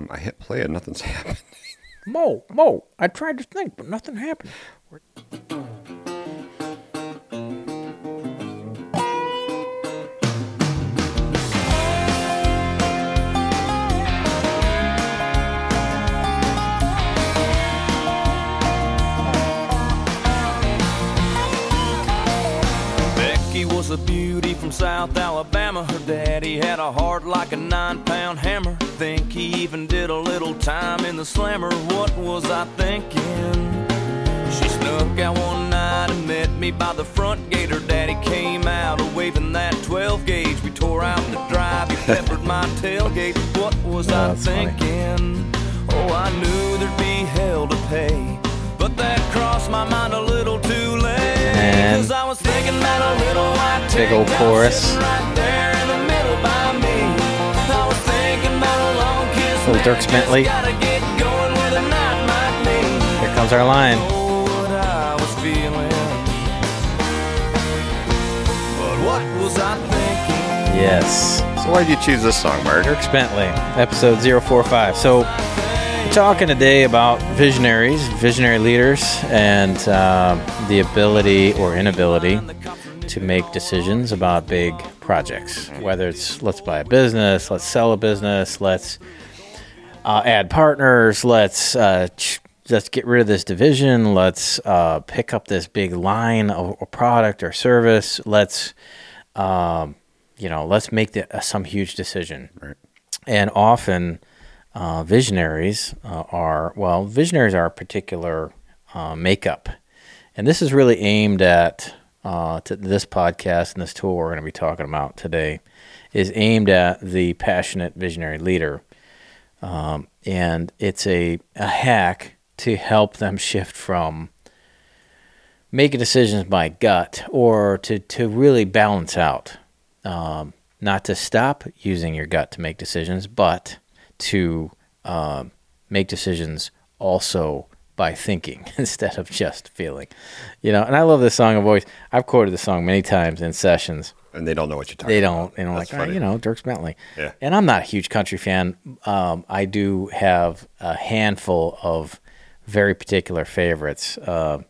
Um, I hit play and nothing's happened. Mo, Mo, I tried to think, but nothing happened. Becky was a beauty from South Alabama. Her daddy had a heart like a nine pound hammer. Think he even did a little time in the slammer. What was I thinking? She snuck out one night and met me by the front gate. Her daddy came out waving that 12 gauge. We tore out the drive. He peppered my tailgate. What was I that's funny. thinking? Oh, I knew there'd be hell to pay. But that crossed my mind a little too late. And 'Cause I was thinking about a little white big old chorus. Right night might be. Here comes our line. What I was feeling. But what was I thinking? Yes. So why did you choose this song, Mark? Dierks Bentley, episode 045. So, we're talking today about visionaries, visionary leaders, and um the ability or inability to make decisions about big projects. Whether it's let's buy a business, let's sell a business, let's uh, add partners, let's uh, ch- let's get rid of this division, let's uh, pick up this big line of or product or service, let's um, you know, let's make the, uh, some huge decision. Right. And often, uh, visionaries uh, are well, visionaries are a particular uh, makeup, and this is really aimed at uh, to this podcast and this tool we're going to be talking about today is aimed at the passionate visionary leader, um, and it's a, a hack to help them shift from making decisions by gut or to, to really balance out um, not to stop using your gut to make decisions, but to um, make decisions also by thinking instead of just feeling. You know, and I love this song. I've always I've quoted the song many times in sessions. And they don't know what you're talking They about. They don't, That's like "Ah, funny. you know, Dierks Bentley. Yeah. And I'm not a huge country fan. Um, I do have a handful of very particular favorites uh,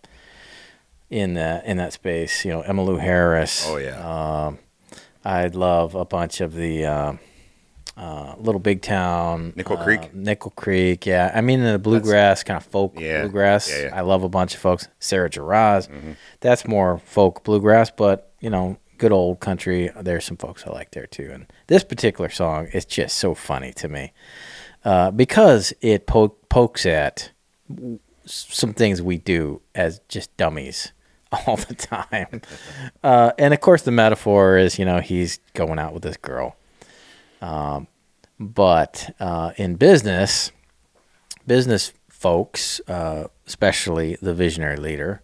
in that in that space. You know, Emmylou Harris. Oh, yeah. Um, I love a bunch of the uh, uh, Little Big Town, Nickel uh, Creek? Nickel Creek. Yeah, I mean the bluegrass kind of folk Yeah, bluegrass. yeah, yeah. I love a bunch of folks. Sarah Jarosz, Mm-hmm. that's more folk bluegrass, but you know, good old country. There's some folks I like there too. And this particular song is just so funny to me uh, because it po- pokes at some things we do as just dummies all the time. Uh, and of course, the metaphor is, you know, he's going out with this girl. Um, but uh, in business, business folks, uh, especially the visionary leader,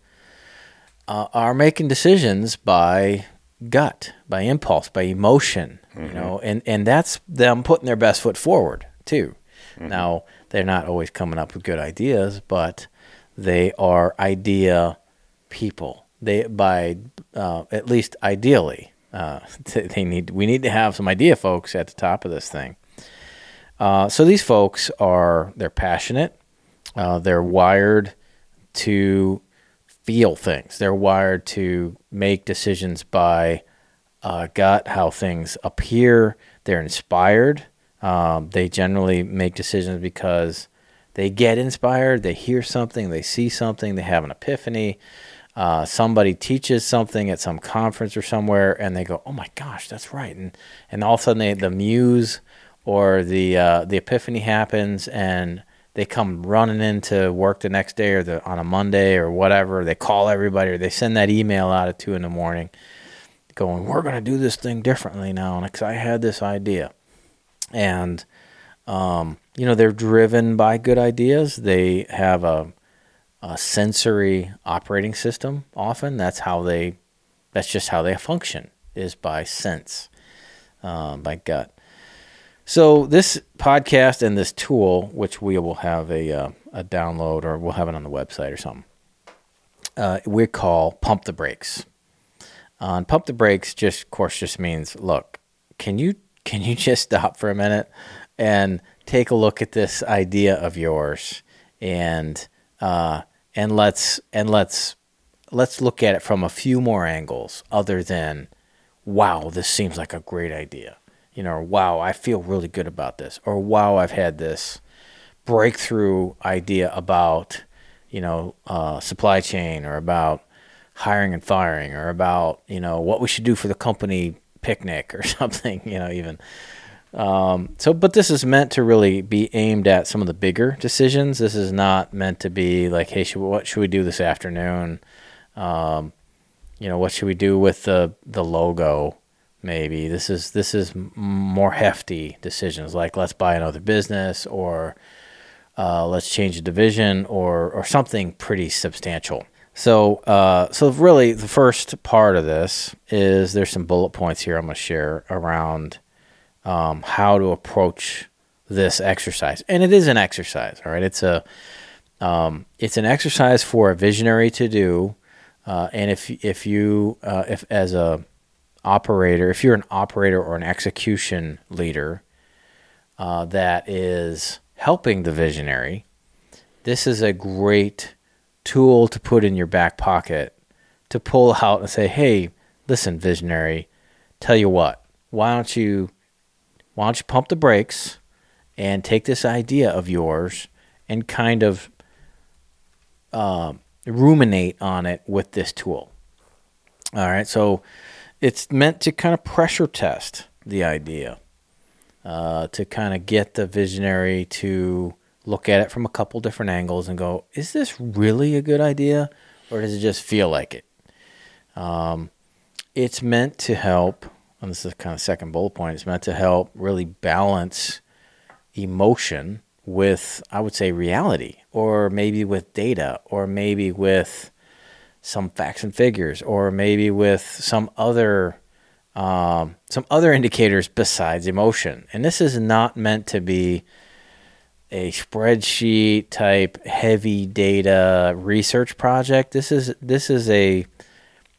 uh, are making decisions by gut, by impulse, by emotion, you know, and, and that's them putting their best foot forward too. Now, they're not always coming up with good ideas, but they are idea people. They by uh, at least ideally, uh, they need we need to have some idea folks at the top of this thing. Uh, so these folks are they're passionate, uh, they're wired to feel things. They're wired to make decisions by uh, gut, how things appear. They're inspired. Um, they generally make decisions because they get inspired. They hear something, they see something, they have an epiphany. Uh, somebody teaches something at some conference or somewhere, and they go, "Oh my gosh, that's right!" And and all of a sudden, they, the muse or the uh, the epiphany happens, and they come running into work the next day or the, on a Monday or whatever. They call everybody or they send that email out at two in the morning, going, "We're going to do this thing differently now," because I had this idea, and um, you know they're driven by good ideas. They have a, a sensory operating system. Often, that's how they. That's just how they function is by sense, um, by gut. So this podcast and this tool, which we will have a uh, a download or we'll have it on the website or something, uh, we call pump the brakes. Uh, pump the brakes just, of course, just means look, can you can you just stop for a minute and take a look at this idea of yours and uh, and let's and let's let's look at it from a few more angles other than wow this seems like a great idea you know wow i feel really good about this or wow i've had this breakthrough idea about you know uh, supply chain or about hiring and firing or about you know what we should do for the company picnic or something you know even. Um, so but this is meant to really be aimed at some of the bigger decisions. This is not meant to be like hey should, what should we do this afternoon? Um, you know what should we do with the the logo maybe. This is this is more hefty decisions like let's buy another business or uh, let's change the division or or something pretty substantial. So, uh, so really, the first part of this is there's some bullet points here I'm going to share around um, how to approach this exercise, and it is an exercise. All right, it's a um, it's an exercise for a visionary to do, uh, and if if you uh, if as a operator, if you're an operator or an execution leader uh, that is helping the visionary, this is a great tool to put in your back pocket to pull out and say, "Hey, listen, visionary, tell you what, why don't you why don't you pump the brakes and take this idea of yours and kind of uh, ruminate on it with this tool." All right, so it's meant to kind of pressure test the idea, uh, to kind of get the visionary to look at it from a couple different angles and go, is this really a good idea or does it just feel like it? Um, it's meant to help, and this is kind of second bullet point, it's meant to help really balance emotion with, I would say, reality, or maybe with data, or maybe with some facts and figures, or maybe with some other um, some other indicators besides emotion. And this is not meant to be a spreadsheet type heavy data research project. This is this is a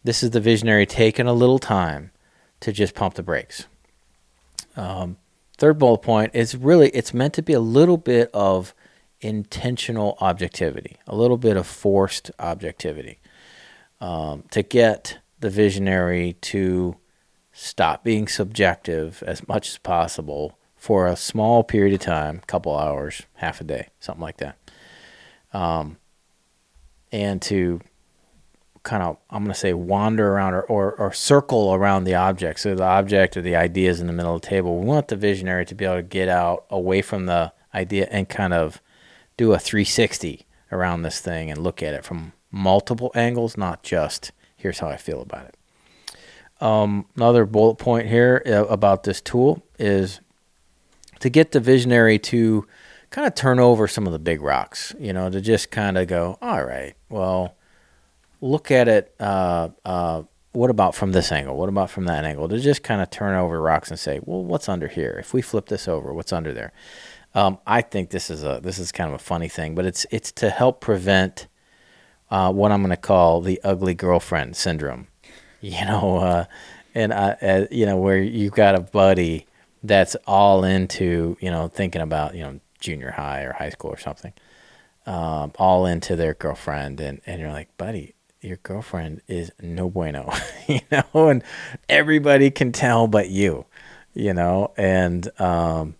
this is the visionary taking a little time to just pump the brakes. Um, third bullet point is really it's meant to be a little bit of intentional objectivity, a little bit of forced objectivity, um, to get the visionary to stop being subjective as much as possible for a small period of time, a couple hours, half a day, something like that. Um, and to kind of, I'm going to say, wander around or, or, or, circle around the object. So the object or the idea is in the middle of the table. We want the visionary to be able to get out away from the idea and kind of do a 360 around this thing and look at it from multiple angles, not just here's how I feel about it. Um, another bullet point here uh, about this tool is to get the visionary to kind of turn over some of the big rocks, you know, to just kind of go, all right, well, look at it. Uh, uh, what about from this angle? What about from that angle? To just kind of turn over rocks and say, well, what's under here? If we flip this over, what's under there? Um, I think this is a this is kind of a funny thing, but it's it's to help prevent uh, what I'm going to call the ugly girlfriend syndrome. You know, uh, and I, uh, you know where you've got a buddy that's all into you know thinking about you know junior high or high school or something, um, all into their girlfriend, and and you're like, buddy, your girlfriend is no bueno, you know, and everybody can tell but you, you know, and um,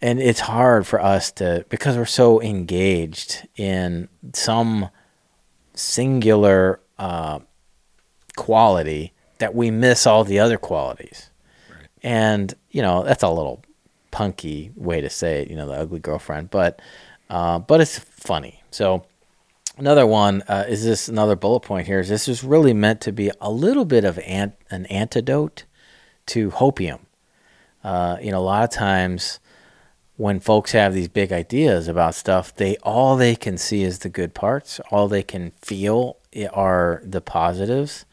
and it's hard for us to because we're so engaged in some singular uh, quality that we miss all the other qualities and, you know, that's a little punky way to say it, you know, the ugly girlfriend, but, uh, but it's funny. So, another one uh, is this another bullet point here is this is really meant to be a little bit of an, an antidote to hopium. Uh, you know, a lot of times when folks have these big ideas about stuff, they all they can see is the good parts. All they can feel are the positives,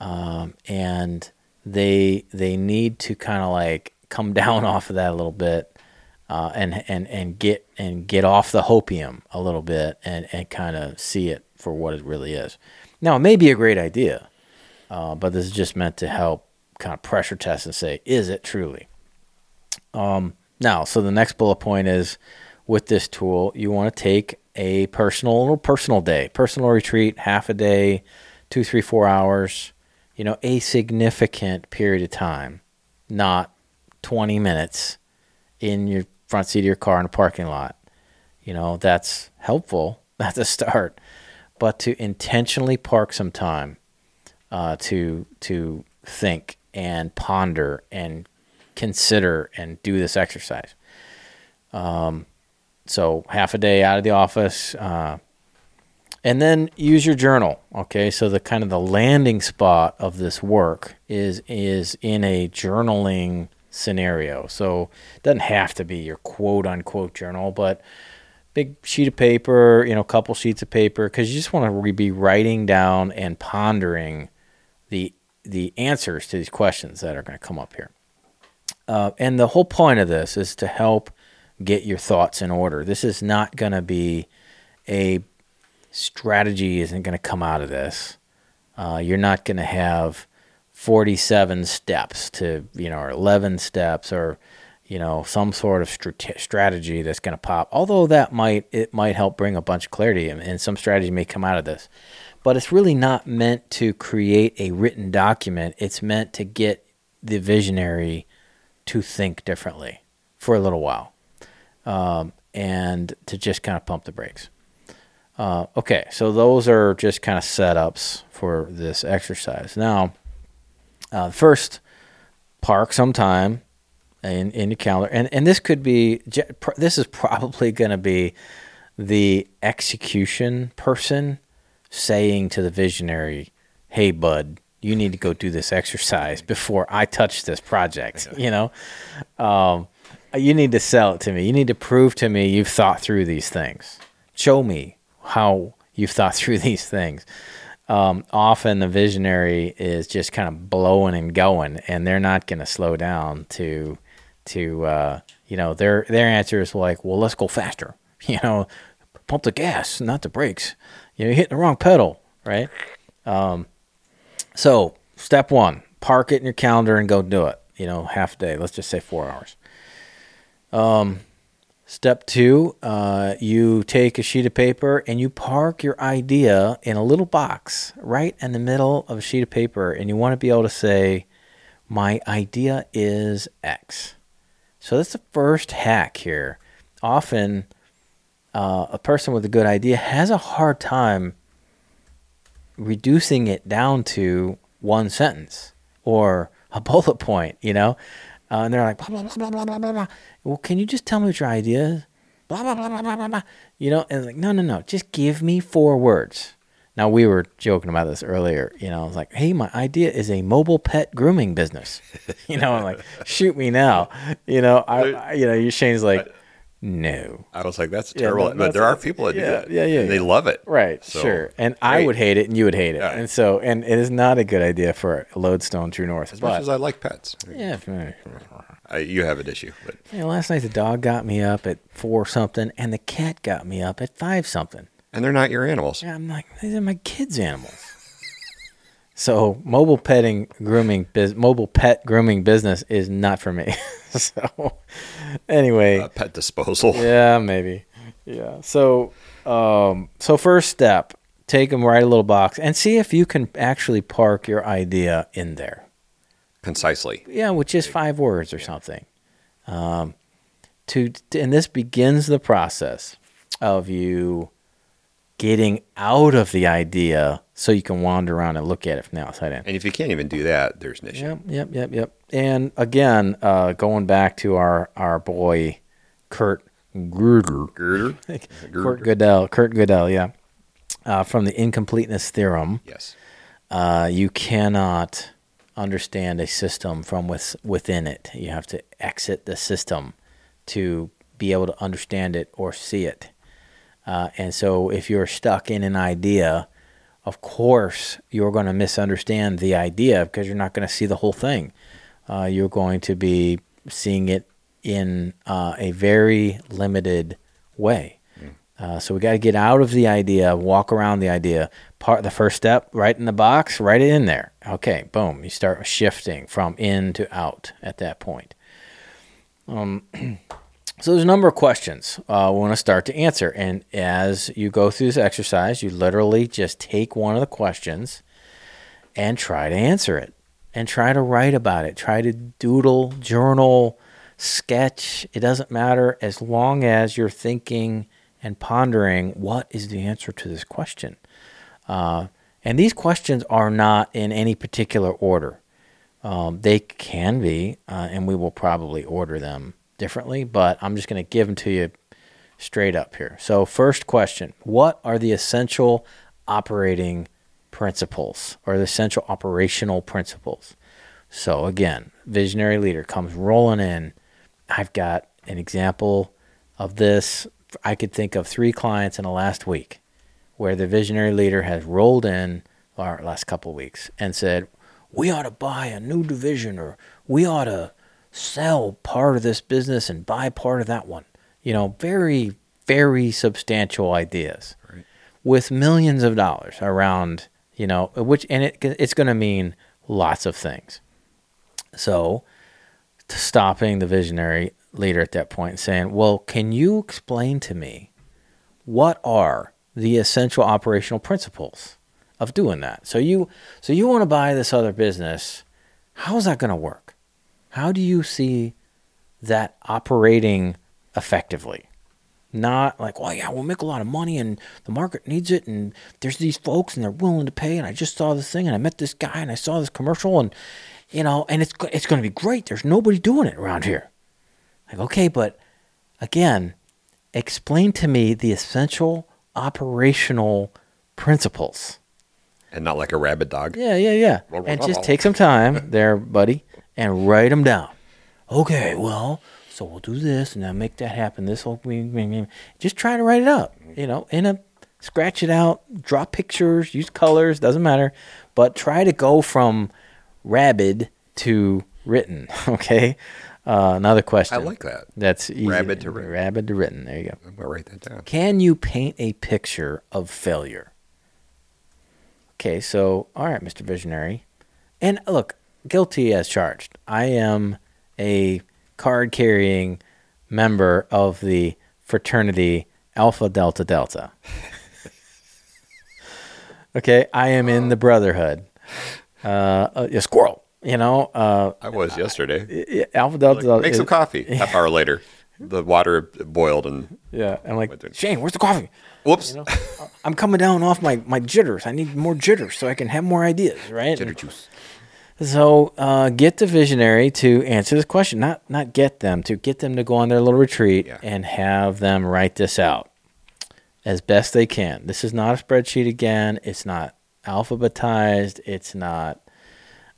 um, and they they need to kind of like come down off of that a little bit uh, and and and get and get off the hopium a little bit and and kind of see it for what it really is. Now it may be a great idea, uh, but this is just meant to help kind of pressure test and say, is it truly? Um, now, so the next bullet point is with this tool, you want to take a personal little personal day, personal retreat, half a day, two, three, four hours, you know, a significant period of time, not 20 minutes in your front seat of your car in a parking lot. You know, that's helpful. That's a start. But to intentionally park some time uh, to to think and ponder and consider and do this exercise. Um, so half a day out of the office, uh, and then use your journal. Okay, so the kind of the landing spot of this work is is in a journaling scenario. So it doesn't have to be your quote unquote journal, but big sheet of paper, you know, a couple sheets of paper, because you just want to be writing down and pondering the the answers to these questions that are going to come up here. Uh, and the whole point of this is to help get your thoughts in order. This is not going to be a strategy, isn't going to come out of this. Uh, you're not going to have 47 steps to, you know, or 11 steps or, you know, some sort of strate- strategy that's going to pop. Although that might, it might help bring a bunch of clarity and, and some strategy may come out of this. But it's really not meant to create a written document. It's meant to get the visionary to think differently for a little while um, and to just kind of pump the brakes. Uh, okay, so those are just kind of setups for this exercise. Now, uh, first, park some time in, in your calendar, and and this could be this is probably going to be the execution person saying to the visionary, "Hey, bud, you need to go do this exercise before I touch this project." You know, um, you need to sell it to me. You need to prove to me you've thought through these things. Show me how you've thought through these things. Um, often the visionary is just kind of blowing and going, and they're not going to slow down to to uh, you know their their answer is like, well, let's go faster. You know, pump the gas, not the brakes. You know, you're hitting the wrong pedal, right? Um, so step one, park it in your calendar and go do it. You know, half day. Let's just say four hours. Um, step two, uh, you take a sheet of paper and you park your idea in a little box right in the middle of a sheet of paper, and you want to be able to say, "My idea is X." So that's the first hack here. Often, uh, a person with a good idea has a hard time reducing it down to one sentence or a bullet point, you know? Uh, and they're like, blah, blah, blah, blah, blah, blah, blah. Well, can you just tell me what your idea is? Blah, blah, blah, blah, blah, blah, blah. You know, and like, no, no, no. Just give me four words. Now, we were joking about this earlier. You know, I was like, hey, my idea is a mobile pet grooming business. you know, I'm like, shoot me now. You know, I, I you know, Shane's like, no. I was like, that's Yeah, terrible. no, but there are people that yeah, do that. yeah, yeah, And they love it. Right, So, sure. And I would hate it and you would hate it. Yeah. And so, and it is not a good idea for a lodestone true north. As but, much as I like pets, yeah, I, you have an issue. But Yeah, last night the dog got me up at four something, and the cat got me up at five something. and they're not your animals. Yeah, I'm like, these are my kids' animals. so mobile petting grooming, biz, mobile pet grooming business is not for me. so anyway, Uh, pet disposal. yeah, maybe, yeah. So, um, so first step, take them write a little box and see if you can actually park your idea in there. Concisely. yeah, which is five words or something. Um, to and this begins the process of you getting out of the idea so you can wander around and look at it from the outside in. And if you can't even do that, there's an issue. Yep, yep, yep, yep. And again, uh, going back to our our boy Kurt Gruder, Girder? Kurt Gödel, Kurt Gödel, yeah, uh, from the incompleteness theorem Yes. uh, you cannot understand a system from with, within it. You have to exit the system to be able to understand it or see it. Uh, and so, if you're stuck in an idea, of course, you're going to misunderstand the idea because you're not going to see the whole thing. Uh, you're going to be seeing it in uh, a very limited way. Uh, so we got to get out of the idea, walk around the idea. Part the first step, right in the box, write it in there. Okay, boom. You start shifting from in to out at that point. So there's a number of questions uh, we want to start to answer, and as you go through this exercise, you literally just take one of the questions and try to answer it, and try to write about it. Try to doodle, journal, sketch. It doesn't matter as long as you're thinking and pondering what is the answer to this question. Uh, and these questions are not in any particular order. Um, they can be, uh, and we will probably order them differently, but I'm just going to give them to you straight up here. So, first question What are the essential operating principles or the essential operational principles? So, again, visionary leader comes rolling in. I've got an example of this. I could think of three clients in the last week where the visionary leader has rolled in, our last couple of weeks, and said, We ought to buy a new division or we ought to sell part of this business and buy part of that one. You know, very, very substantial ideas Right. with millions of dollars around, you know, which, and it, it's going to mean lots of things. So, stopping the visionary leader at that point and saying, Well, can you explain to me what are the essential operational principles of doing that? So you so you want to buy this other business, how's that going to work? How do you see that operating effectively? Not like, well, yeah, we'll make a lot of money and the market needs it, and there's these folks and they're willing to pay, and I just saw this thing and I met this guy and I saw this commercial and you know, and it's it's going to be great. There's nobody doing it around here. Like, okay, but again, explain to me the essential operational principles. And not like a rabid dog. Yeah, yeah, yeah. And just take some time there, buddy, and write them down. Okay, well, so we'll do this and then make that happen. This will just try to write it up. You know, in a scratch it out, draw pictures, use colors, doesn't matter, but try to go from rabid to written. Okay. Uh, another question. I like that. That's easy. Rabid to written. Rabid to written. There you go. I'm gonna write that down. Can you paint a picture of failure? Okay, so all right, Mr. Visionary. And look, guilty as charged. I am a card carrying member of the fraternity Alpha Delta Delta. okay, I am in the brotherhood. Uh, a, squirrel, you know, uh, I was yesterday. yeah, Alpha Delta Like, Delta. make some coffee. Half hour later, the water boiled and Yeah, I'm like, Shane, where's the coffee? whoops. I'm coming down off my, my jitters. I need more jitters so I can have more ideas, right? Jitter juice. So uh, get the visionary to answer this question. Not not get them to get them to go on their little retreat Yeah. and have them write this out as best they can. This is not a spreadsheet again. It's not alphabetized. It's not.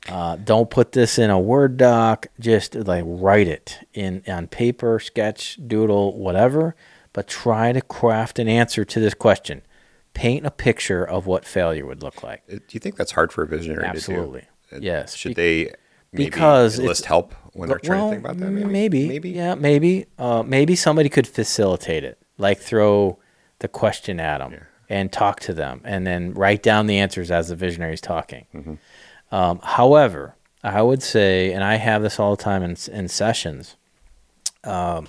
Uh, don't put this in a Word doc. Just like write it in on paper, sketch, doodle, whatever. But try to craft an answer to this question. Paint a picture of what failure would look like. Do you think that's hard for a visionary Absolutely. to do? Uh, Yes. Should they maybe because enlist help when they're trying well, to think about that? Maybe. Maybe. Maybe. Yeah, maybe. Uh, maybe somebody could facilitate it, like throw the question at them Yeah. and talk to them, and then write down the answers as the visionary's talking. Mm-hmm. Um, however, I would say, and I have this all the time in, in sessions, um,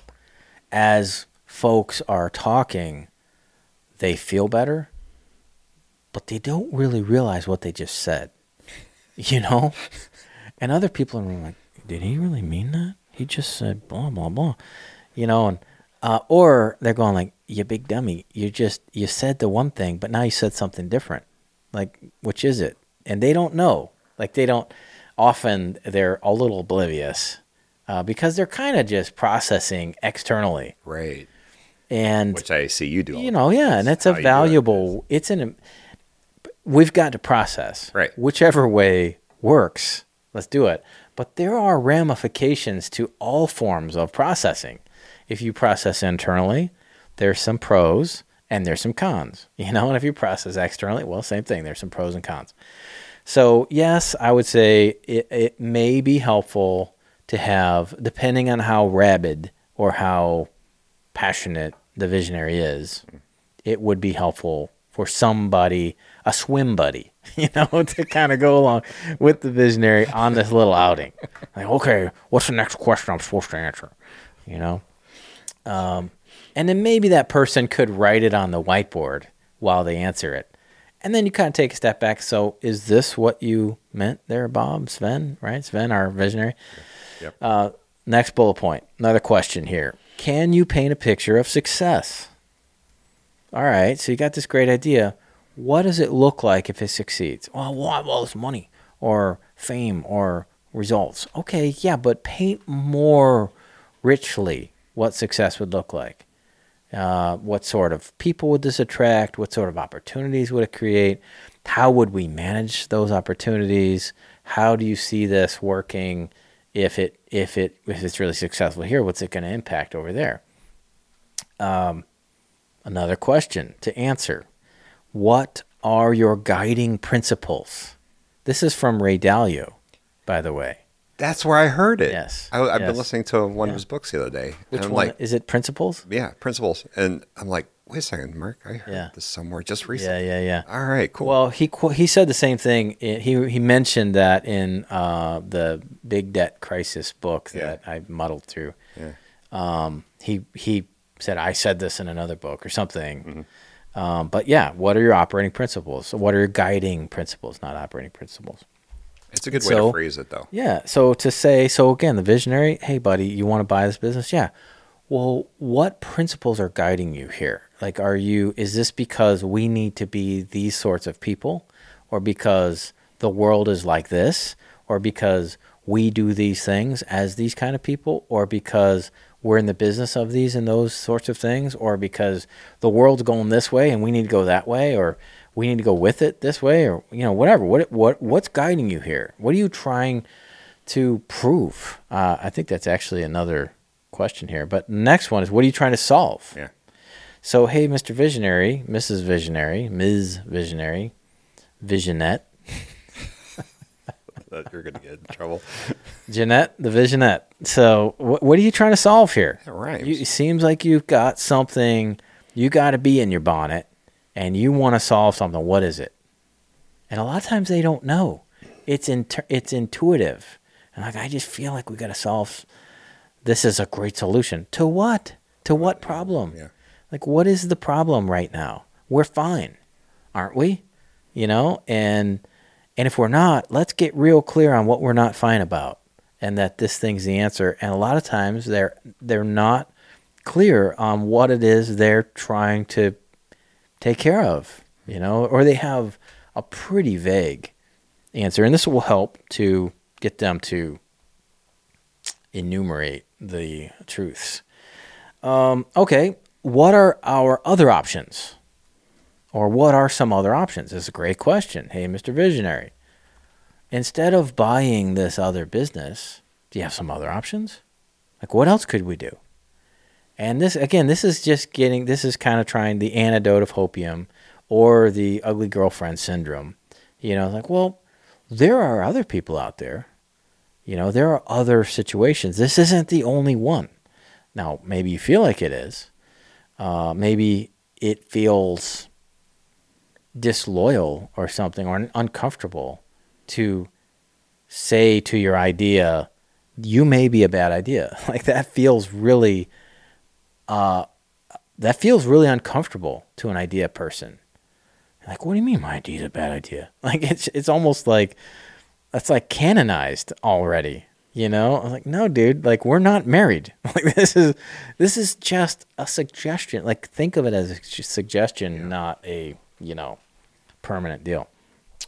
as folks are talking, they feel better, but they don't really realize what they just said. You know? And other people are like, did he really mean that? He just said blah blah blah, you know, and uh, or they're going like, you big dummy, you just you said the one thing, but now you said something different. Like, which is it? And they don't know. Like they don't. Often they're a little oblivious uh, because they're kind of just processing externally, Right. and Which I see you do. you know, yeah, and That's it's a it. valuable. It's an. We've got to process. Right. Whichever way works, let's do it. But there are ramifications to all forms of processing. If you process internally, there's some pros and there's some cons. You know, and if you process externally, well, same thing. There's some pros and cons. So yes, I would say it, it may be helpful to have, depending on how rabid or how passionate the visionary is, it would be helpful for somebody, a swim buddy, you know, to kind of go along with the visionary on this little outing. Like, okay, what's the next question I'm supposed to answer? You know, um, and then maybe that person could write it on the whiteboard while they answer it, and then you kind of take a step back. So, is this what you meant there, Bob? Sven, right? Sven, our visionary. Yep. Uh, next bullet point. Another question here. Can you paint a picture of success? All right, so you got this great idea. What does it look like if it succeeds? Well, we'll have all this money or fame or results. Okay, yeah, but paint more richly what success would look like. Uh, what sort of people would this attract? What sort of opportunities would it create? How would we manage those opportunities? How do you see this working? If it if it if it's really successful here, what's it going to impact over there? Um, another question to answer: What are your guiding principles? This is from Ray Dalio, by the way. That's where I heard it. Yes, I, I've yes. been listening to one Yeah. of his books the other day. Which one like, is it? Principles? yeah, principles. And I'm like, wait a second, Mark, I heard Yeah. this somewhere just Yeah, recently. yeah, yeah. Yeah. All right, cool. Well, he he said the same thing. He he mentioned that in uh, the Big Debt Crisis book Yeah. that I muddled through. yeah. Um, he he said I said this in another book or something. Mm-hmm. Um, but yeah, what are your operating principles? What are your guiding principles, not operating principles? It's a good way so- to phrase it, though. Yeah. So to say, so again, the visionary, hey, buddy, you want to buy this business? Yeah. Well, what principles are guiding you here? Like, are you, is this because we need to be these sorts of people, or because the world is like this, or because we do these things as these kind of people, or because we're in the business of these and those sorts of things, or because the world's going this way and we need to go that way, or we need to go with it this way, or you know, whatever. What what what's guiding you here? What are you trying to prove? Uh, I think that's actually another question here. But next one is, what are you trying to solve? Yeah. So, hey, Mr. Visionary, Mrs. Visionary, Ms. Visionary, Visionette, you're going to get in trouble. Jeanette, the Visionette. So, wh- what are you trying to solve here? Rhymes. You, it seems like you've got something, you got to be in your bonnet and you want to solve something. What is it? And a lot of times they don't know. It's inter- it's intuitive. And like, I just feel like we got to solve this is a great solution. To what? To what problem? Yeah. Like, what is the problem right now? We're fine, aren't we? You know, and and if we're not, let's get real clear on what we're not fine about, and that this thing's the answer. And a lot of times they're they're not clear on what it is they're trying to take care of, you know, or they have a pretty vague answer. And this will help to get them to enumerate the truths. Um, okay, what are our other options? Or what are some other options? It's a great question. Hey, Mr. Visionary, instead of buying this other business, do you have some other options? Like, what else could we do? And this, again, this is just getting, this is kind of trying the antidote of hopium or the ugly girlfriend syndrome. You know, like, well, there are other people out there. You know, there are other situations. This isn't the only one. Now, maybe you feel like it is. Uh, maybe it feels disloyal or something or uncomfortable to say to your idea, you may be a bad idea. Like that feels really, uh, that feels really uncomfortable to an idea person. Like, what do you mean my idea is a bad idea? Like it's it's almost like that's like canonized already. You know, I'm like, no, dude. Like, we're not married. Like, this is this is just a suggestion. Like, think of it as a su- suggestion, not a you know permanent deal.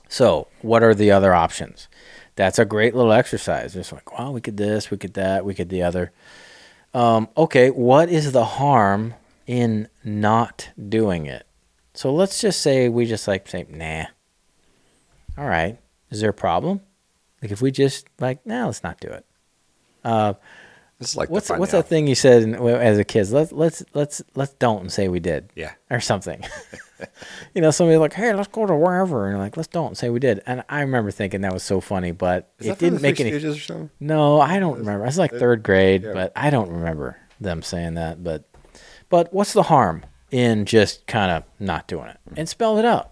So, what are the other options? That's a great little exercise. Just like, well, we could this, we could that, we could the other. Um, okay, what is the harm in not doing it? So let's just say we just like say, nah. All right. Is there a problem? Like if we just like, nah, let's not do it. Uh, This is like what's the what's that thing you said in, as a kid? Let's let's let's let's don't and say we did Yeah. or something. you know, somebody like, hey, let's go to wherever, and you're like, let's don't say we did. And I remember thinking that was so funny, but Is it didn't make any. Or something? No, I don't remember. I was like third grade, yeah. but I don't remember them saying that. But but what's the harm in just kind of not doing it and spell it out?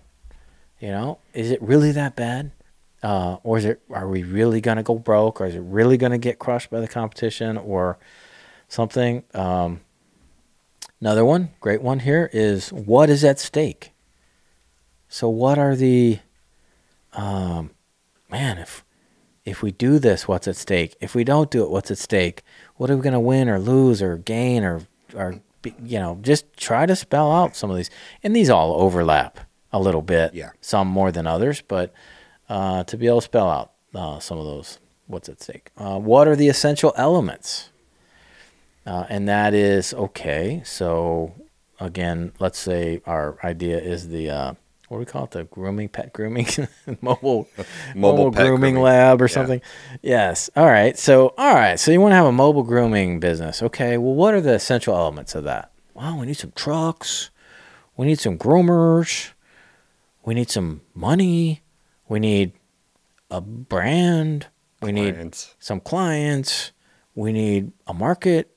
You know, is it really that bad? Uh, or is it? Are we really gonna go broke? Or is it really gonna get crushed by the competition? Or something. Um, another one, great one here is what is at stake. So what are the, um, man, if if we do this, what's at stake? If we don't do it, what's at stake? What are we going to win or lose or gain or or be- you know, just try to spell out some of these. And these all overlap a little bit. Yeah. Some more than others, but uh, to be able to spell out uh, some of those, what's at stake? Uh, what are the essential elements? Uh, and that is okay. So again, let's say our idea is the uh, what do we call it? The grooming, pet grooming, mobile, Mobile pet grooming, grooming. lab or Yeah. something. Yes. All right. So all right. So you want to have a mobile grooming business? Okay. Well, what are the essential elements of that? Well, we need some trucks. We need some groomers. We need some money. We need a brand. We need Clients. some clients. We need a market.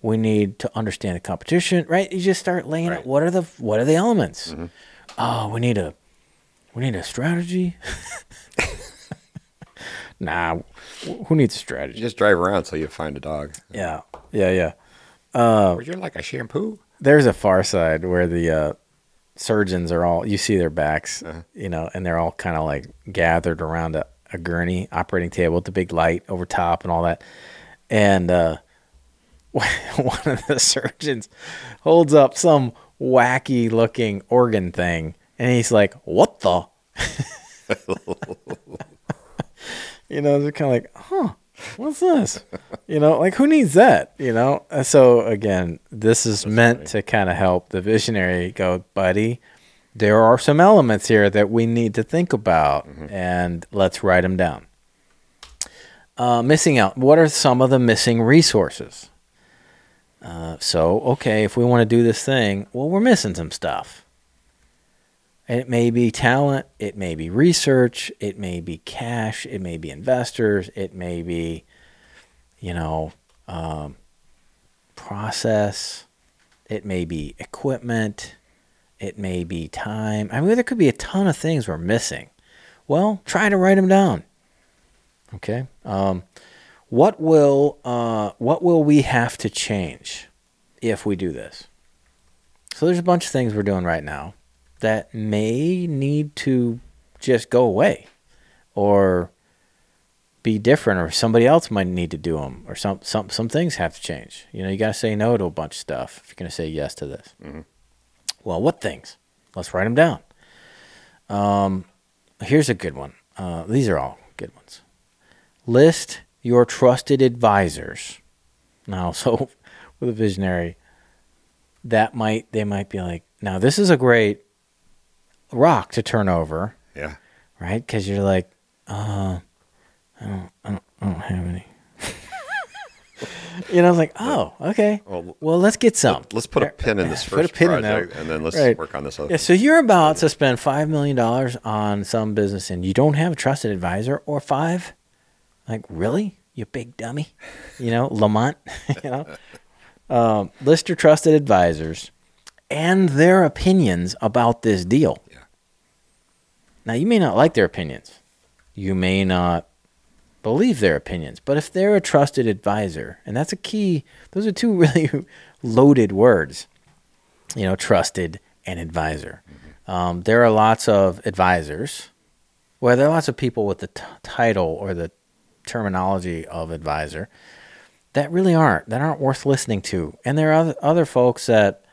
We need to understand the competition, right? You just start laying out what are the what are the elements. Oh, we need a we need a strategy. nah, who needs a You strategy? just drive around till you find a dog. Yeah, yeah, yeah. Uh, Would you like a shampoo? There's a far side where the uh, surgeons are all you see their backs, Uh-huh. you know, and they're all kind of like gathered around a, a gurney operating table with the big light over top and all that. And uh, one of the surgeons holds up some wacky looking organ thing, and he's like, "What the?" you know, they're kind of like, "Huh." What's this? You know, like who needs that? You know. So again, this is meant to kind of help the visionary go, buddy. There are some elements here that we need to think about, and let's write them down. Uh, missing out. What are some of the missing resources? Uh, so, okay, if we want to do this thing, well, we're missing some stuff. It may be talent, it may be research, it may be cash, it may be investors, it may be, you know, um, process, it may be equipment, it may be time. I mean, there could be a ton of things we're missing. Well, try to write them down. Okay. Um, what will uh, what will we have to change if we do this? So there's a bunch of things we're doing right now that may need to just go away, or be different, or somebody else might need to do them, or some some some things have to change. You know, you got to say no to a bunch of stuff if you're going to say yes to this. Well, what things? Let's write them down. Um, here's a good one. Uh, these are all good ones. List your trusted advisors. Now, so with a visionary, that might they might be like, now this is a great rock to turn over, Yeah. right? Because you're like, uh, I don't, I don't, I don't have any. you know, I was like, oh, okay. Well, Well, let's get some. Let's put a pin in this Put a first pin in project, and then let's Right. work on this other. Yeah, so you're about to spend five million dollars on some business, and you don't have a trusted advisor or five. Like, really, you big dummy? You know, Lamont. you know, um, list your trusted advisors and their opinions about this deal. Yeah. Now, you may not like their opinions. You may not believe their opinions, but if they're a trusted advisor, and that's a key, those are two really loaded words you know, trusted and advisor. Um, there are lots of advisors. Well, there are lots of people with the t- title or the terminology of advisor that really aren't that aren't worth listening to, and there are other, folks that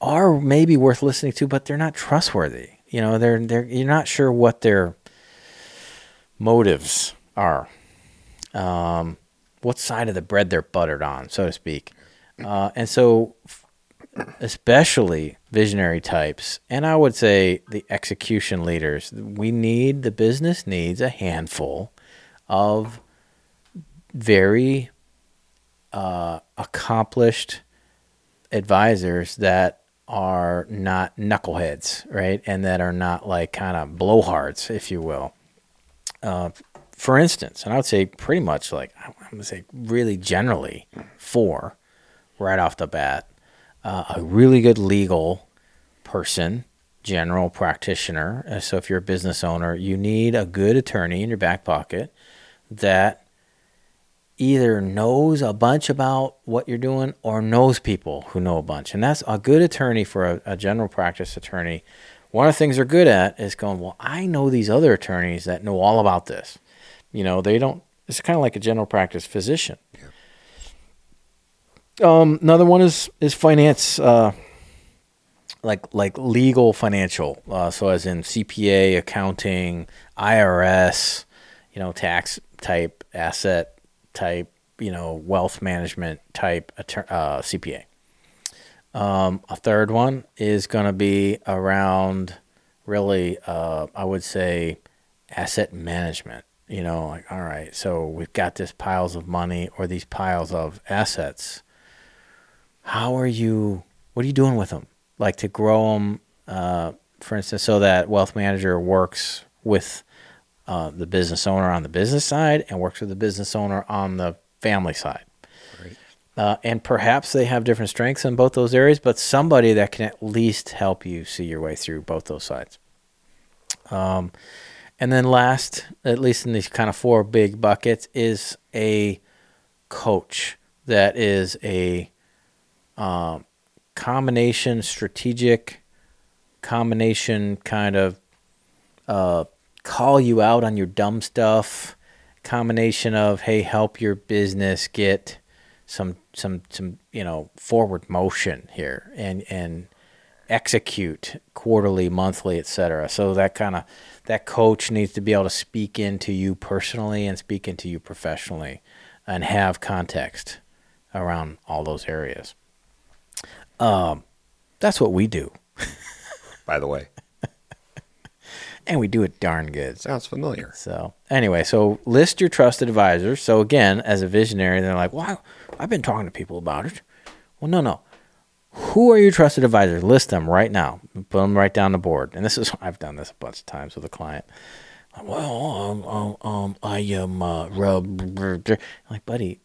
are maybe worth listening to, but they're not trustworthy. You know, they're they're you're not sure what their motives are, um, what side of the bread they're buttered on, so to speak, uh, and so especially visionary types, and I would say the execution leaders, we need the business needs a handful of very uh, accomplished advisors that are not knuckleheads, right? And that are not like kind of blowhards, if you will. Uh, for instance, and I would say pretty much like, I'm going to say really generally four right off the bat uh, a really good legal person, general practitioner. Uh, So if you're a business owner, you need a good attorney in your back pocket that either knows a bunch about what you're doing or knows people who know a bunch. And that's a good attorney for a, a general practice attorney. One of the things they're good at is going, well, I know these other attorneys that know all about this. You know, they don't, it's kind of like a general practice physician. Um, another one is, is finance, uh, like like legal financial uh, so as in cpa accounting irs you know tax type asset type you know wealth management type uh, cpa um, a third one is going to be around really uh, i would say asset management you know like all right so we've got this piles of money or these piles of assets. How are you what are you doing with them like to grow them, uh, for instance, so that wealth manager works with uh, the business owner on the business side and works with the business owner on the family side. Right. Uh, and perhaps they have different strengths in both those areas, but somebody that can at least help you see your way through both those sides. Um, and then last, at least in these kind of four big buckets, is a coach that is a um, combination strategic combination kind of uh, call you out on your dumb stuff combination of hey help your business get some some some you know forward motion here and and execute quarterly monthly etc so that kind of that coach needs to be able to speak into you personally and speak into you professionally and have context around all those areas um, that's what we do. By the way. And we do it darn good. Sounds familiar. So anyway, so list your trusted advisors. So again, as a visionary, they're like, "Well, I've been talking to people about it." Well, no, no. Who are your trusted advisors? List them right now. Put them right down the board. And this is I've done this a bunch of times with a client. Well, um, um, um I am uh, rub. Like, buddy,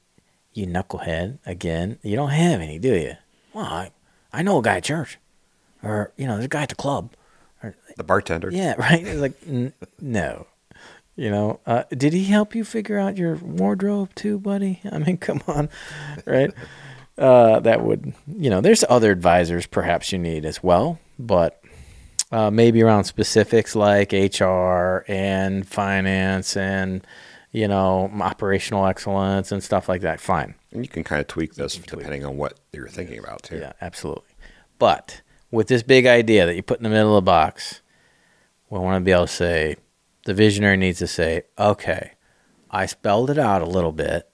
you knucklehead. Again, you don't have any, do you? Well, I, I know a guy at church, or you know, there's a guy at the club, the bartender. Yeah, right. It's like n- no, you know. Uh, did he help you figure out your wardrobe too, buddy? I mean, come on, right? uh, that would, you know, there's other advisors perhaps you need as well, but uh, maybe around specifics like HR and finance and you know operational excellence and stuff like that. Fine. And you can kind of tweak this depending on what you're thinking about too. Yeah, absolutely. But with this big idea that you put in the middle of the box, we want to be able to say, the visionary needs to say, okay, I spelled it out a little bit.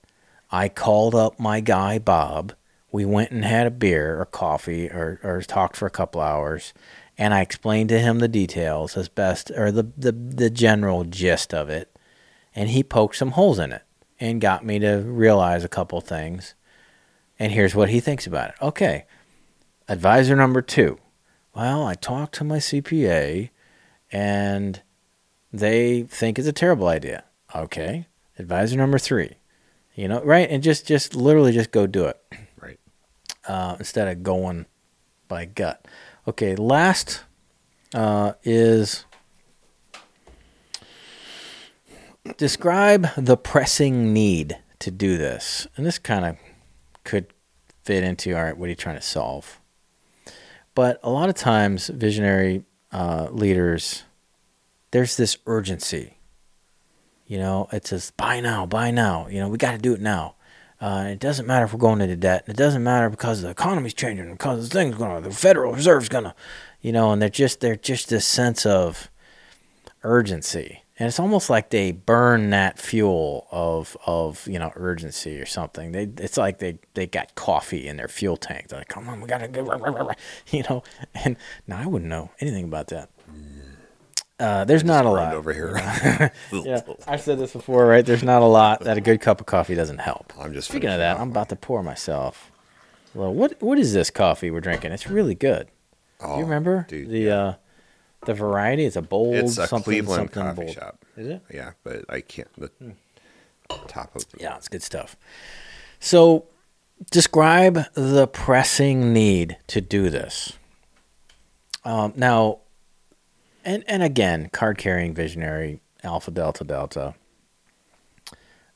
I called up my guy, Bob. We went and had a beer or coffee or, or talked for a couple hours. And I explained to him the details as best, or the, the, the general gist of it. And he poked some holes in it and got me to realize a couple things. And here's what he thinks about it. Okay, advisor number two. Well, I talked to my CPA and they think it's a terrible idea. Okay, advisor number three. You know, right? And just, just literally just go do it. Right. Uh, instead of going by gut. Okay, last uh, is Describe the pressing need to do this. And this kind of could fit into all right, what are you trying to solve? But a lot of times, visionary uh, leaders, there's this urgency. You know, it says, buy now, buy now. You know, we got to do it now. Uh, it doesn't matter if we're going into debt. It doesn't matter because the economy's changing, because the thing's going to, the Federal Reserve's going to, you know, and they're just, they're just this sense of urgency and it's almost like they burn that fuel of of you know urgency or something. They it's like they they got coffee in their fuel tank. They're like, come on, we gotta go, you know. And now I wouldn't know anything about that. Uh, there's not a lot over here. yeah, I've said this before, right? There's not a lot that a good cup of coffee doesn't help. I'm just speaking of that. I'm about to pour myself. Well, what what is this coffee we're drinking? It's really good. Oh, Do you remember dude, the? Yeah. Uh, the variety is a bold it's a something Cleveland something coffee bold. shop. Is it? Yeah, but I can't. The hmm. top of yeah, it's good stuff. So, describe the pressing need to do this. Um, now, and and again, card carrying visionary Alpha Delta Delta.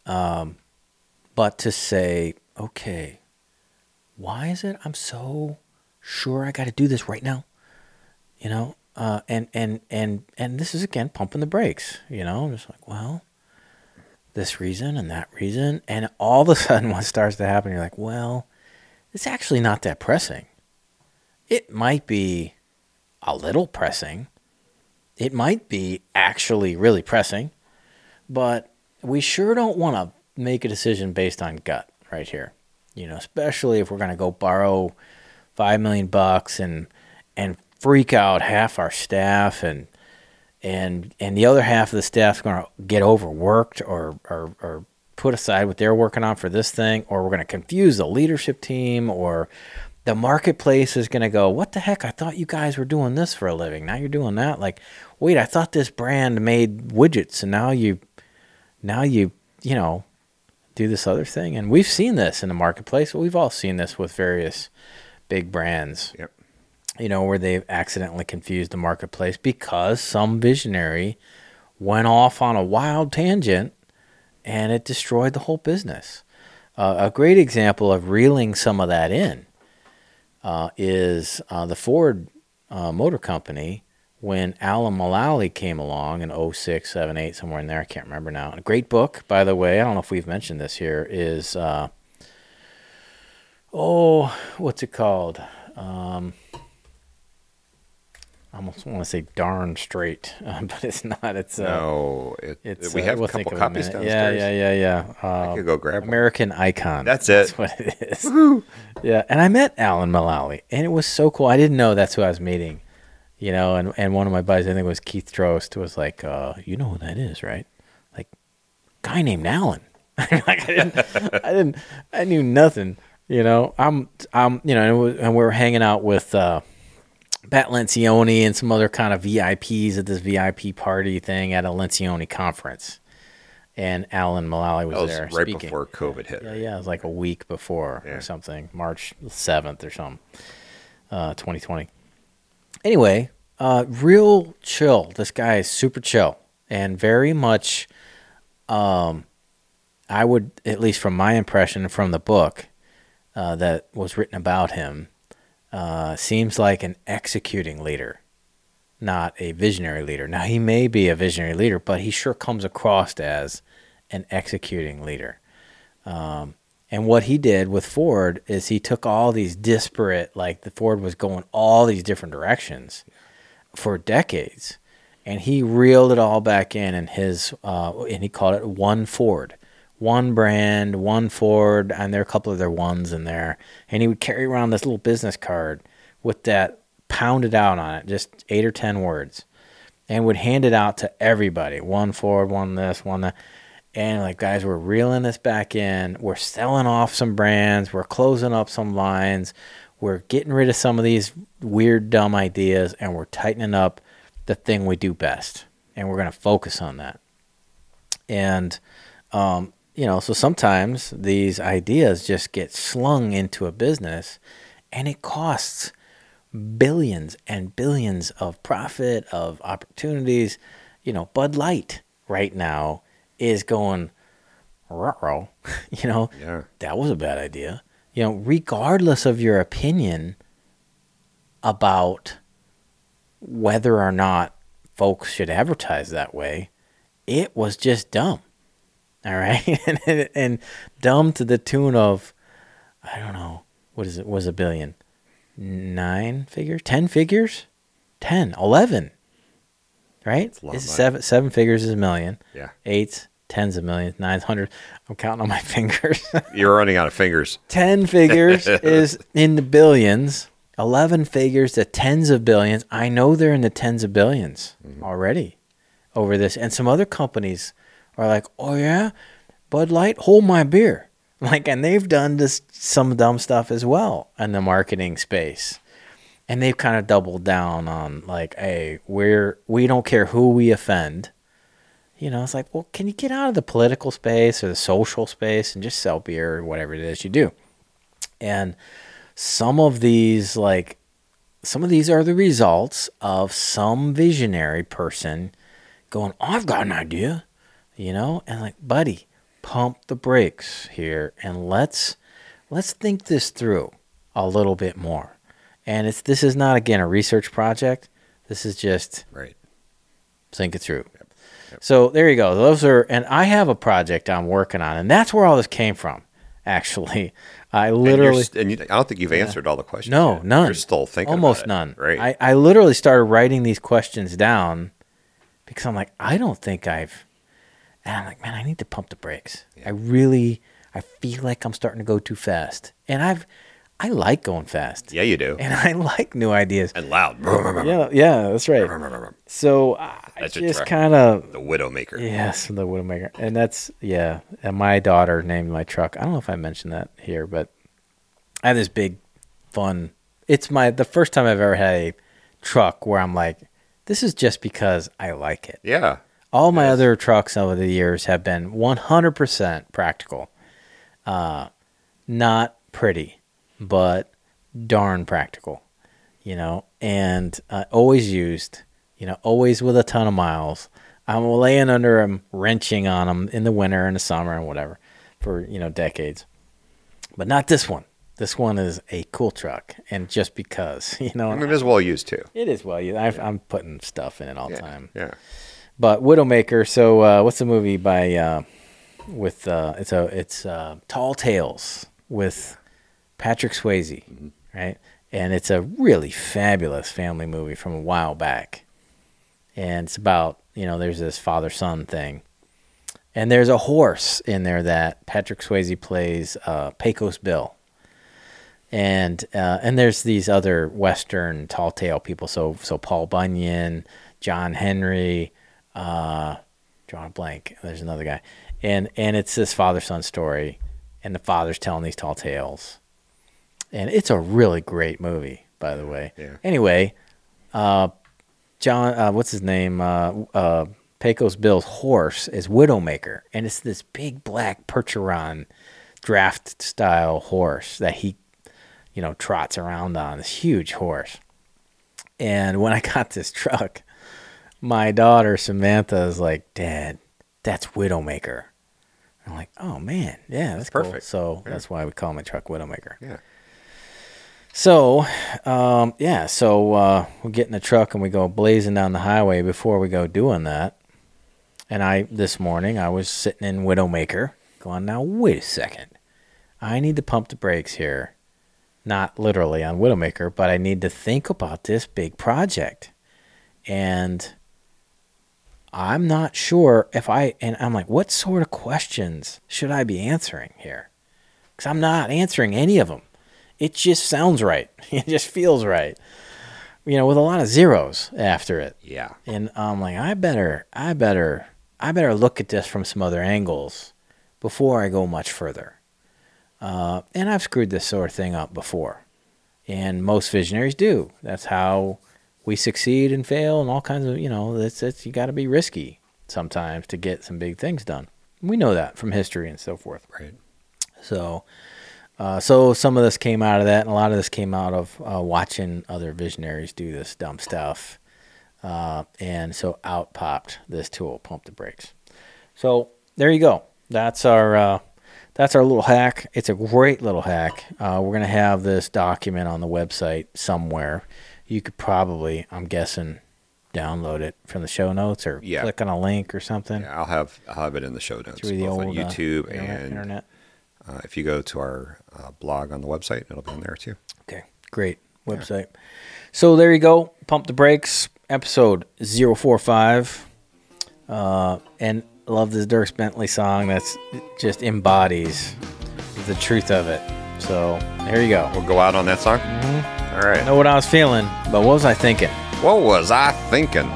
Um, but to say, okay, why is it I'm so sure I got to do this right now? You know, uh, and and and and this is again pumping the brakes. You know, I'm just like well, this reason and that reason, and all of a sudden, what starts to happen, you're like, well, it's actually not that pressing. It might be a little pressing. It might be actually really pressing, but we sure don't want to make a decision based on gut right here. You know, especially if we're going to go borrow 5 million bucks and and freak out half our staff and and and the other half of the staff's going to get overworked or, or or put aside what they're working on for this thing or we're going to confuse the leadership team or the marketplace is going to go what the heck? I thought you guys were doing this for a living. Now you're doing that. Like wait i thought this brand made widgets and now you now you you know do this other thing. And we've seen this in the marketplace we've all seen this with various big brands. Yep. You know, where they've accidentally confused the marketplace because some visionary went off on a wild tangent and it destroyed the whole business. Uh, a great example of reeling some of that in uh, is uh, the Ford uh, Motor Company when Alan Mullally came along in 06, 7, 8, somewhere in there. I can't remember now. A great book, by the way. I don't know if we've mentioned this here. Is uh, oh, what's it called? Um, I almost want to say darn straight, uh, but it's not. It's uh, No, it, it's we uh, have a we'll think couple of it in copies minute. Yeah, yeah, yeah, yeah. I Uh, could go grab one. American Icon. That's it. That's what it is. yeah, and I met Alan Mullally, and it was so cool. I didn't know that's who I was meeting, you know. And and one of my buddies, I think it was Keith Trost, was like, uh, "You know who that is, right? Like, guy named Alan." like I didn't, I didn't, I knew nothing. You know, I'm, I'm, you know, and, it was, and we were hanging out with. uh Pat Lencioni and some other kind of VIPs at this VIP party thing at a Lencioni conference. And Alan Mullally was, That was there right speaking. before COVID hit. Yeah, yeah, it was like a week before Yeah. or something, March seventh or something, uh, 2020. Anyway, uh, real chill. This guy is super chill and very much. Um, I would, at least from my impression from the book uh, that was written about him, uh, seems like an executing leader, not a visionary leader. Now he may be a visionary leader, but he sure comes across as an executing leader. Um, and what he did with Ford is he took all these disparate, like the Ford was going all these different directions for decades, and he reeled it all back in in his, uh, and he called it One Ford, one brand, one Ford, and there are a couple of their ones in there, and he would carry around this little business card with that pounded out on it, just eight or ten words, and would hand it out to everybody, one Ford, one this, one that. And like guys we're reeling this back in. We're selling off some brands. We're closing up some lines. We're getting rid of some of these weird dumb ideas and we're tightening up the thing we do best. And we're going to focus on that. And um, you know so sometimes these ideas just get slung into a business and it costs billions and billions of profit of opportunities. You know bud light right now is going ruh you know Yeah. that was a bad idea. You know regardless of your opinion about whether or not folks should advertise that way it was just dumb all right and, and dumb to the tune of i don't know what is it was a billion nine figures, ten figures, 10, 11, right? a lot Is of money. seven seven figures is a million. Yeah. Eights, tens of millions, nines, hundred. I'm counting on my fingers. You're running out of fingers. ten figures is in the billions. Eleven figures to tens of billions. I know they're in the tens of 1000000000s mm-hmm. already over this, and some other companies are like, "Oh yeah, Bud Light, hold my beer." Like, and they've done this some dumb stuff as well in the marketing space, and they've kind of doubled down on like, "Hey, we're we don't care who we offend." You know, it's like, well, can you get out of the political space or the social space and just sell beer or whatever it is you do? And some of these, like, some of these are the results of some visionary person going, oh, I've got an idea, you know? And like, buddy, pump the brakes here and let's let's think this through a little bit more. And it's this is not again a research project. This is just Right. think it through. So there you go. Those are, and I have a project I'm working on, and that's where all this came from. Actually, I And, literally st- and you, I don't think you've answered all the questions. no yet. none. You're still thinking. almost about it. none. Right. I, I literally started writing these questions down because I'm like, I don't think I've. And I'm like, man, I need to pump the brakes. I really, I feel like I'm starting to go too fast, and I've, I like going fast, yeah, you do. and I like new ideas. And loud. Yeah, yeah, that's right. So uh, I That's just kind of The Widowmaker. Yes, the Widowmaker, and that's yeah. And my daughter named my truck. I don't know if I mentioned that here, but I have this big, fun. It's my the first time I've ever had a truck where I'm like, this is just because I like it. Yeah. All my Yes. other trucks over the years have been 100% practical, uh, not pretty, but darn practical, you know, and uh, always used, you know, always with a ton of miles. I'm laying under them, wrenching on them in the winter and the summer and whatever for, you know, decades. But not this one. This one is a cool truck, and just because, you know, I mean, it is well used too. it is well. used. I've, I'm putting stuff in it all the Yeah. time. Yeah. But Widowmaker. So uh, what's the movie by uh, with uh, it's a it's uh, Tall Tales with Patrick Swayze, right? And it's a really fabulous family movie from a while back. And it's about you know there's this father son thing, and there's a horse in there that Patrick Swayze plays uh, Pecos Bill. And uh, and there's these other Western tall tale people. So so Paul Bunyan, John Henry, uh, drawing a blank. There's another guy, and and it's this father son story, and the father's telling these tall tales, and it's a really great movie, by the way. Yeah. Anyway, uh, John, uh, what's his name? Uh, uh, Pecos Bill's horse is Widowmaker, and it's this big black Percheron draft style horse that he, you know, trots around on. This huge horse. And when I got this truck, my daughter Samantha is like, "Dad, that's Widowmaker." I'm like, "Oh man, yeah, that's, cool." perfect. So Yeah. that's why we call my truck Widowmaker. Yeah. So, um, yeah, so uh, we get in the truck and we go blazing down the highway before we go doing that. And I, this morning, I was sitting in Widowmaker going, now, wait a second. I need to pump the brakes here. Not literally on Widowmaker, but I need to think about this big project. And I'm not sure if I, and I'm like, what sort of questions should I be answering here? Because I'm not answering any of them it just sounds right. It just feels right. You know, with a lot of zeros after it. Yeah. And I'm like, I better, I better, I better look at this from some other angles before I go much further. Uh, and I've screwed this sort of thing up before, and most visionaries do. That's how we succeed and fail, and all kinds of, you know, that's it's you got to be risky sometimes to get some big things done. We know that from history and so forth. Right. So, uh, so some of this came out of that, and a lot of this came out of uh, watching other visionaries do this dumb stuff. Uh, and so out popped this tool, pump the brakes. So there you go. That's our uh, that's our little hack. It's a great little hack. Uh, we're gonna have this document on the website somewhere. You could probably, I'm guessing, download it from the show notes or Yeah. click on a link or something Yeah, I'll have I'll have it in the show notes, through the old on uh, YouTube internet- and internet. Uh, if you go to our uh, blog on the website, it'll be in there too. Okay, great website. So there you go. Pump the brakes, episode 045. Uh, and love this Dierks Bentley song that's just embodies the truth of it. So there you go. We'll go out on that song. Mm-hmm. All right. I know what I was feeling, but what was I thinking? What was I thinking?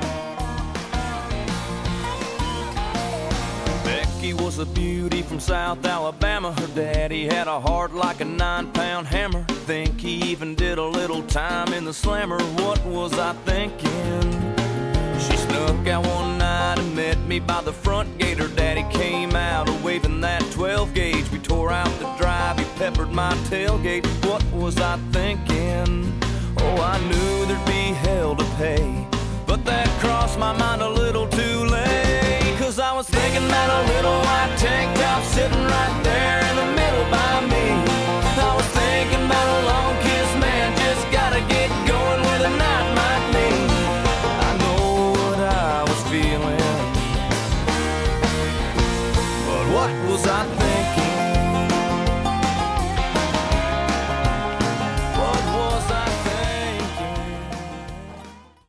Becky was a beauty from South Alabama. Her daddy had a heart like a nine pound hammer. Think he even did a little time in the slammer. What was I thinking? Snuck out one night and met me by the front gate. Her daddy came out waving that 12 gauge. We tore out the drive, he peppered my tailgate. What was I thinking? Oh, I knew there'd be hell to pay. But that crossed my mind a little too late. Cause I was thinking that a little white tank top sitting right there in the middle by me. I was thinking about a long